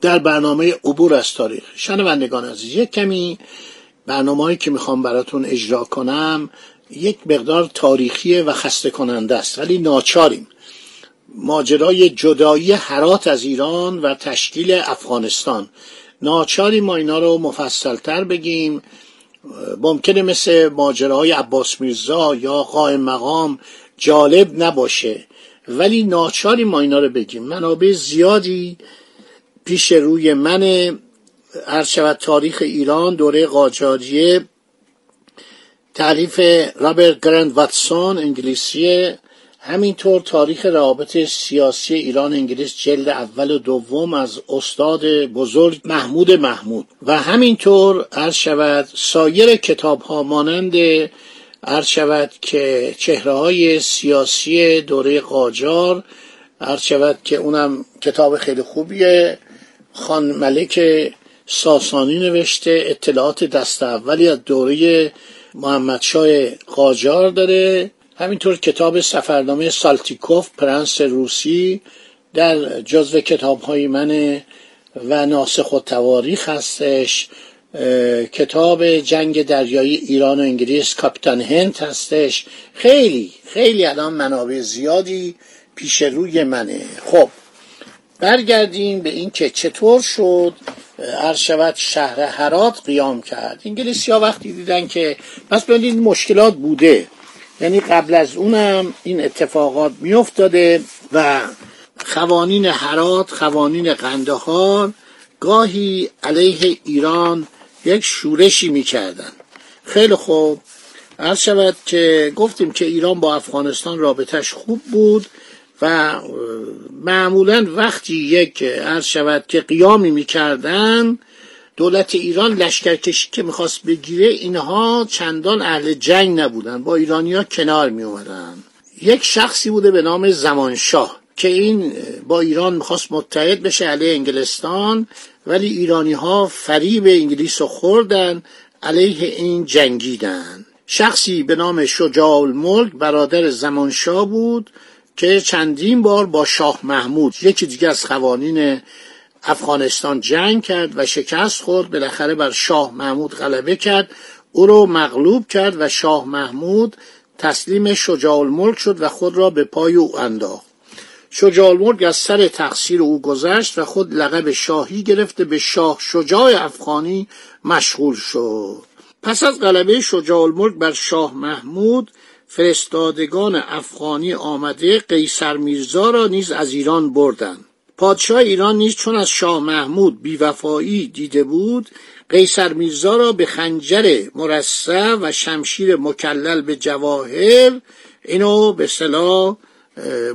در برنامه عبور از تاریخ. شنوندگان عزیز یک کمی برنامه که می‌خوام براتون اجرا کنم یک مقدار تاریخی و خسته کننده است ولی ناچاریم. ماجرای جدایی حرات از ایران و تشکیل افغانستان. ناچاریم ما اینا رو مفصلتر بگیم. ممکنه مثل ماجراهای عباس میرزا یا قائم مقام جالب نباشه ولی ناچاری ما اینا رو بگیم. منابع زیادی پیش روی من هر شود تاریخ ایران دوره قاجاریه. تعریف رابرت گرند واتسون انگلیسیه. همینطور تاریخ روابط سیاسی ایران انگلیس جلد اول و دوم از استاد بزرگ محمود محمود. و همینطور عرض شود سایر کتاب ها مانند عرض شود که چهره های سیاسی دوره قاجار عرض شود که اونم کتاب خیلی خوبیه. خان ملک ساسانی نوشته اطلاعات دست اولی از دوره محمدشاه قاجار داره. همینطور کتاب سفرنامه سالتیکوف پرنس روسی در جزو کتاب های من و ناسخ و تواریخ هستش. کتاب جنگ دریایی ایران و انگلیس کاپیتان هنت هستش. خیلی خیلی الان منابع زیادی پیش روی منه. خب برگردیم به این که چطور شد عرض شود شهر هرات قیام کرد. انگلیسی ها وقتی دیدن که پس ببینید مشکلات بوده. یعنی قبل از اونم این اتفاقات میافتاده و قوانین حرات قوانین قندهار گاهی علیه ایران یک شورشی می‌کردن. خیلی خوب. عرض که گفتیم که ایران با افغانستان رابطش خوب بود. و معمولا وقتی یک عرض شود که قیامی می‌کردن دولت ایران لشکرکشی که می‌خواست بگیره اینها چندان اهل جنگ نبودن. با ایرانیا کنار می اومدن یک شخصی بوده به نام زمانشاه که این با ایران می‌خواست متحد بشه علیه انگلستان ولی ایرانی ها فریب انگلیس رو خوردن علیه این جنگیدن. شخصی به نام شجاع الملک برادر زمانشاه بود. که چندین بار با شاه محمود یکی دیگه از قوانین افغانستان جنگ کرد و شکست خورد بالاخره بر شاه محمود غلبه کرد او رو مغلوب کرد و شاه محمود تسلیم شجاع الملک شد و خود را به پای او انداخت. شجاع الملک از سر تقصیر او گذشت و خود لقب شاهی گرفته به شاه شجاع افغانی مشغول شد. پس از غلبه شجاع الملک بر شاه محمود فرستادگان افغانی آمده قیصر میرزا را نیز از ایران بردند. پادشاه ایران نیز چون از شاه محمود بیوفایی دیده بود قیصر میرزا را به خنجر مرصع و شمشیر مکلل به جواهر اینو به صلاح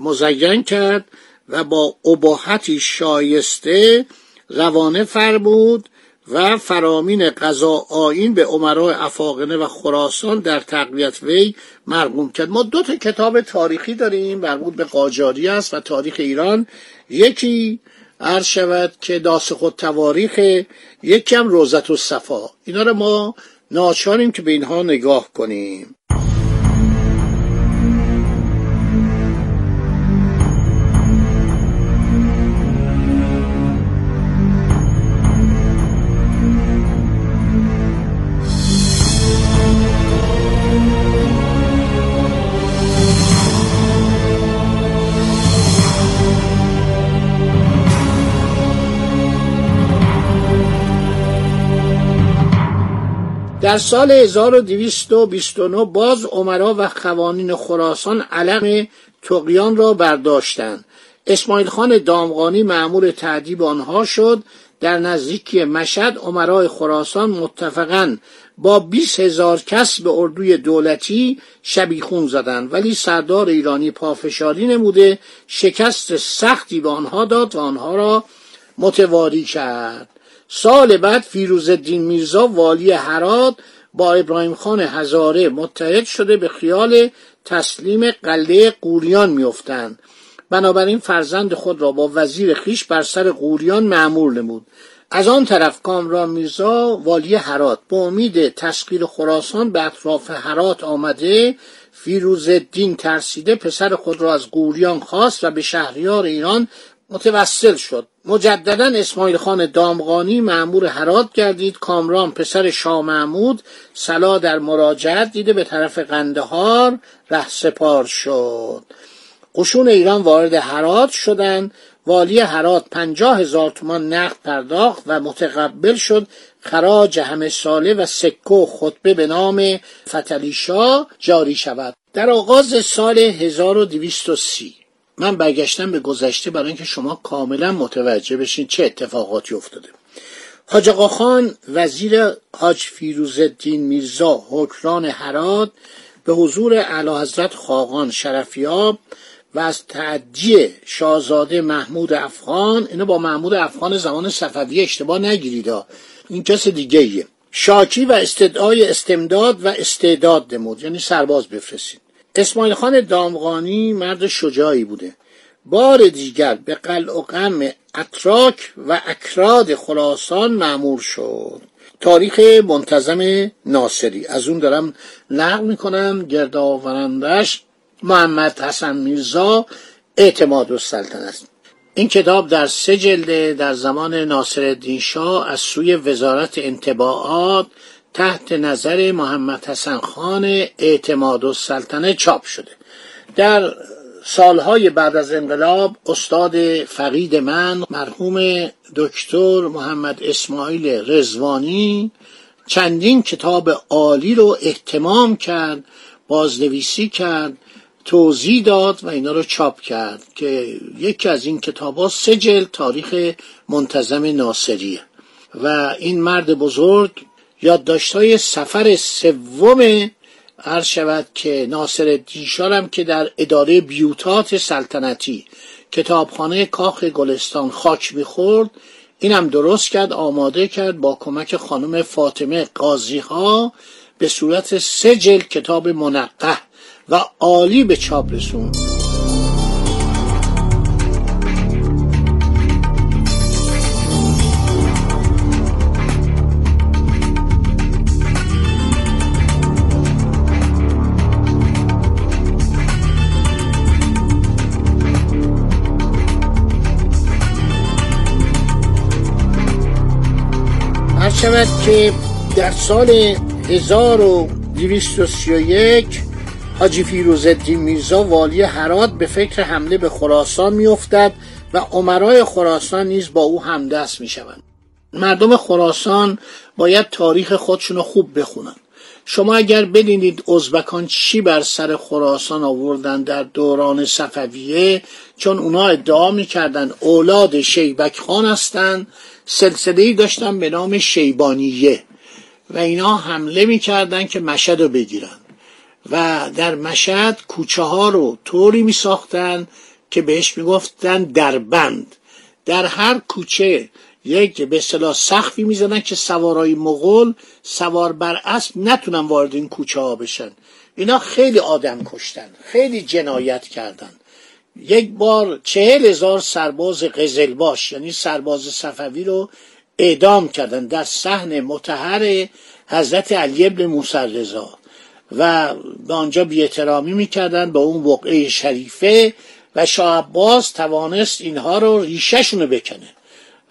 مزین کرد و با اباحتی شایسته روانه فرمود و فرامین قضا آین به عمرای افاقنه و خراسان در تقویت وی مرقوم کرد. ما دو تا کتاب تاریخی داریم مربوط به قاجاری است و تاریخ ایران. یکی عرض شود که داس خود تواریخ یکی هم روزت و صفا اینا رو ما ناچاریم که به اینها نگاه کنیم. در سال 1229 باز عمرا و قوانین خراسان علم تقیان را برداشتند. اسماعیل خان دامغانی معمول تعدیب آنها شد. در نزدیکی مشهد عمرای خراسان متفقا با 20 هزار کس به اردوی دولتی شبیخون زدند. ولی سردار ایرانی پافشاری نموده شکست سختی به آنها داد و آنها را متواری کرد. سال بعد فیروز الدین میرزا والی هرات با ابراهیم خان هزاره متحد شده به خیال تسلیم قلعه قوریان میافتند. بنابراین فرزند خود را با وزیر خیش بر سر قوریان معمول نمود. از آن طرف کامران میرزا والی هرات به امید تسخیر خراسان به اطراف هرات آمده فیروز الدین ترسیده پسر خود را از قوریان خواست و به شهریار ایران متوسل شد. مجددا اسماعیل خان دامغانی معمور هرات گردید. کامران پسر شاه محمود سلا در مراجعت دیده به طرف قندهار ره سپار شد. قشون ایران وارد هرات شدند والی هرات پنجاه هزار تومان نقد پرداخت و متقبل شد. خراج همه ساله و سکه و خطبه به نام فتلیشا جاری شود. در آغاز سال 1230 من برگشتم به گذشته برای اینکه شما کاملا متوجه بشین چه اتفاقاتی افتاده. حاج آقا خان وزیر حاج فیروز الدین میرزا حکران هرات به حضور اعلی حضرت خاقان شرفیاب و از تعدی شاهزاده محمود افغان اینو با محمود افغان زمان صفوی اشتباه نگیرید این کس دیگه ایه شاکی و استدعای استمداد و استعداد نمود یعنی سرباز بفرستید. اسماعیل خان دامغانی مرد شجاعی بوده. بار دیگر به قلع و غم اتراک و اکراد خراسان معمور شد. تاریخ منتظم ناصری. از اون دارم نقل می‌کنم. گردآورندش محمد حسن میرزا اعتماد است. این کتاب در سه جلده در زمان ناصر شاه از سوی وزارت انتباعات تحت نظر محمد حسن خان اعتماد السلطنه چاپ شده. در سالهای بعد از انقلاب استاد فقید من مرحوم دکتر محمد اسماعیل رزوانی چندین کتاب عالی رو احتمام کرد بازنویسی کرد توضیح داد و اینا رو چاپ کرد که یکی از این کتاب ها سه تاریخ منتظم ناصریه. و این مرد بزرگ یادداشت‌های سفر سوم عرض شود که ناصر دیشارم که در اداره بیوتات سلطنتی کتابخانه کاخ گلستان خاک می‌خورد اینم درست کرد آماده کرد با کمک خانم فاطمه قاضی ها به صورت سه جلد کتاب منقه و عالی به چاپ رسوند. شود که در سال 1231 حاجی فیروز میرزا والی هرات به فکر حمله به خراسان میافتد و عمرای خراسان نیز با او همدست می‌شوند. مردم خراسان باید تاریخ خودشون خوب بخونن شما اگر بدینید ازبکان چی بر سر خراسان آوردن در دوران صفویه چون اونا ادعا می‌کردن اولاد شیبک خان هستند سلسله داشتن به نام شیبانیه و اینا حمله می‌کردن که مشهد رو بگیرن. و در مشهد کوچه ها رو طوری می ساختن که بهش می‌گفتن دربند. در هر کوچه یک به اصطلاح سخفی می‌زنن که سوارای مغول سوار بر اسب نتونن وارد این کوچه ها بشن. اینا خیلی آدم کشتن خیلی جنایت کردن. یک بار چهل هزار سرباز قزلباش یعنی سرباز صفوی رو اعدام کردن در صحن متحر حضرت علی ابن موسی و به آنجا بیاحترامی می‌کردن به اون وقعه شریفه و شاه عباس توانست اینها رو ریشهشون بکنه.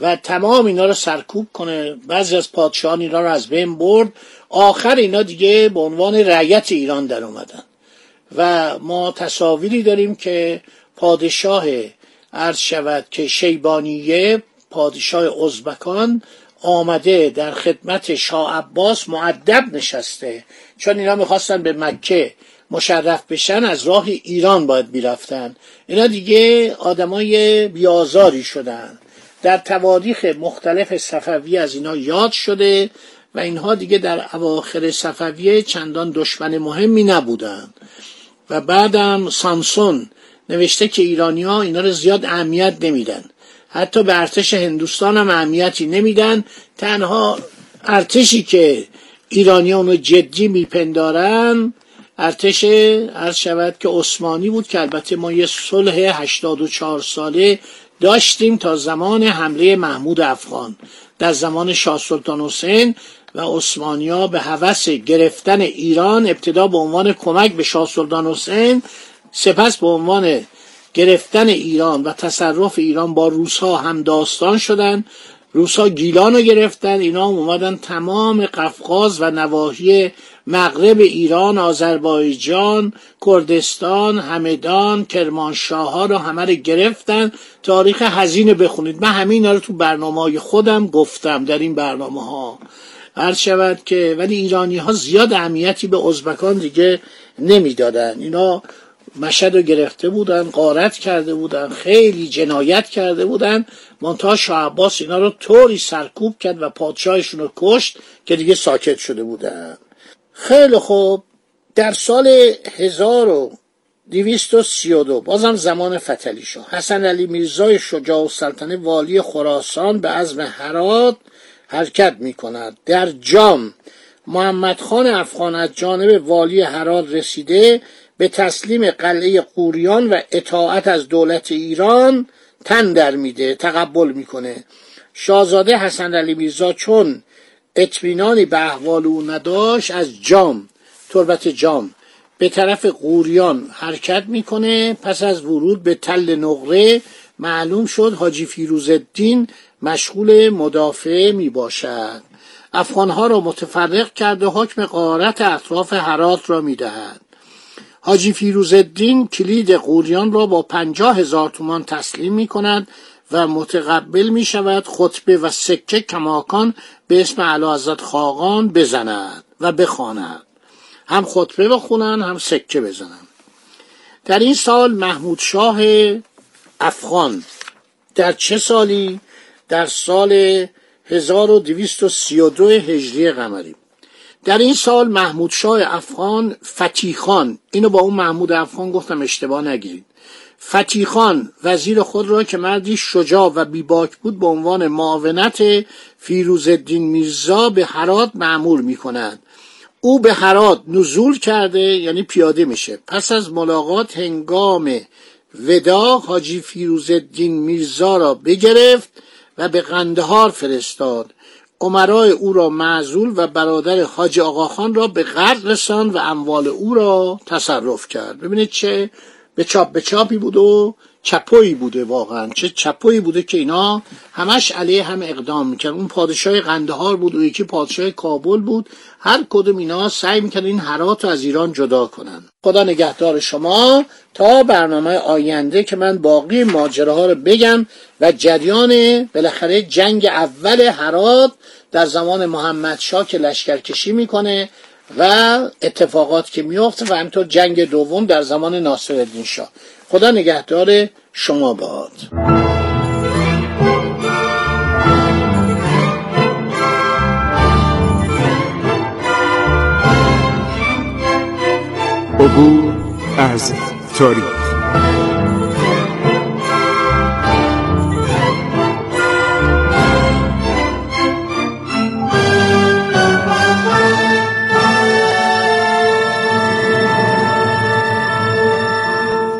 و تمام اینا رو سرکوب کنه. بعضی از پادشاهان اینا رو از بین برد. آخر اینا دیگه به عنوان رعیت ایران در اومدن. و ما تصاویری داریم که پادشاه عرض شود که شیبانیه پادشاه ازبکان آمده در خدمت شاه عباس معدب نشسته. چون اینا می‌خواستن به مکه مشرف بشن از راه ایران باید می‌رفتن. اینا دیگه آدمای بیازاری شدن. در تواریخ مختلف صفوی از اینا یاد شده و اینها دیگه در اواخر صفویه چندان دشمن مهمی نبودند. و بعدم سامسون نوشته که ایرانی ها اینا رو زیاد اهمیت نمیدن. حتی به ارتش هندوستان هم اهمیتی نمیدن. تنها ارتشی که ایرانی اونو جدی میپندارن ارتش عرض شود که عثمانی بود که البته ما یه صلح 84 ساله داشتیم تا زمان حمله محمود افغان. در زمان شاه سلطان حسین و عثمانیا به هوس گرفتن ایران ابتدا به عنوان کمک به شاه سلطان حسین سپس به عنوان گرفتن ایران و تصرف ایران با روسها هم داستان شدن. روسا گیلان رو گرفتن اینا هم اومدن تمام قفقاز و نواحی مغرب ایران آذربایجان کردستان همدان کرمانشاه ها رو همه رو گرفتن. تاریخ هزینه بخونید. من همه اینا رو تو برنامه های خودم گفتم در این برنامه ها هر شود که ولی ایرانی ها زیاد اهمیتی به ازبکان دیگه نمی‌دادن. اینا مشهد رو گرفته بودن قارت کرده بودن خیلی جنایت کرده بودن. منتها شاه عباس اینا رو طوری سرکوب کرد و پادشاهشون رو کشت که دیگه ساکت شده بودن. خیلی خوب. در سال 1232 بازم زمان فتلی شاه. حسن علی میرزای شجاع و سلطنه والی خراسان به عزم هرات حرکت می کند در جام محمد خان افغان از جانب والی هرات رسیده به تسلیم قلعه قوریان و اطاعت از دولت ایران تن در میده تقبل می‌کنه. شاهزاده حسن علی میرزا چون اطمینانی به احوال او نداشت از جام تربت جام به طرف قوریان حرکت می‌کنه. پس از ورود به تل نقره معلوم شد حاجی فیروز الدین مشغول مدافع می باشد افغانها را متفرق کرد و حکم قارت اطراف حرات را می دهد حاجی فیروزالدین کلید قوریان را با پنجاه هزار تومان تسلیم می کند و متقبل می شود خطبه و سکه کماکان به اسم علا حضرت خاقان بزند و بخواند. هم خطبه بخونن هم سکه بزنن در این سال محمود شاه افغان در چه سالی؟ در سال 1232 هجری قمری در این سال محمود شاه افغان فتیخان اینو با اون محمود افغان گفتم اشتباه نگیرید. فتیخان وزیر خود را که مردی شجاع و بیباک بود به عنوان معاونت فیروز الدین میرزا به حرات معمور می کند او به حرات نزول کرده یعنی پیاده میشه. پس از ملاقات هنگام ودا حاجی فیروز الدین میرزا را بگرفت و به قندهار فرستاد. عمرای او را معزول و برادر حاج آقاخان را به غرب رساند و اموال او را تصرف کرد. ببینید چه به چاپ به چاپی بود و چپویی بوده واقعا. چه چپویی بوده که اینا همش علیه هم اقدام می‌کرد اون پادشاه قندهار بود و یکی پادشاه کابل بود. هر کدوم اینا سعی می‌کرد این حرات رو از ایران جدا کنن. خدا نگهدار شما. تا برنامه آینده که من باقی ماجراها رو بگم و جریان بالاخره جنگ اول حرات در زمان محمد شاه که لشکرکشی می‌کنه و اتفاقات که میفته و همینطور جنگ دوم در زمان ناصر الدین شاه. خدا نگهدار شما باد. عبور از تاریخ.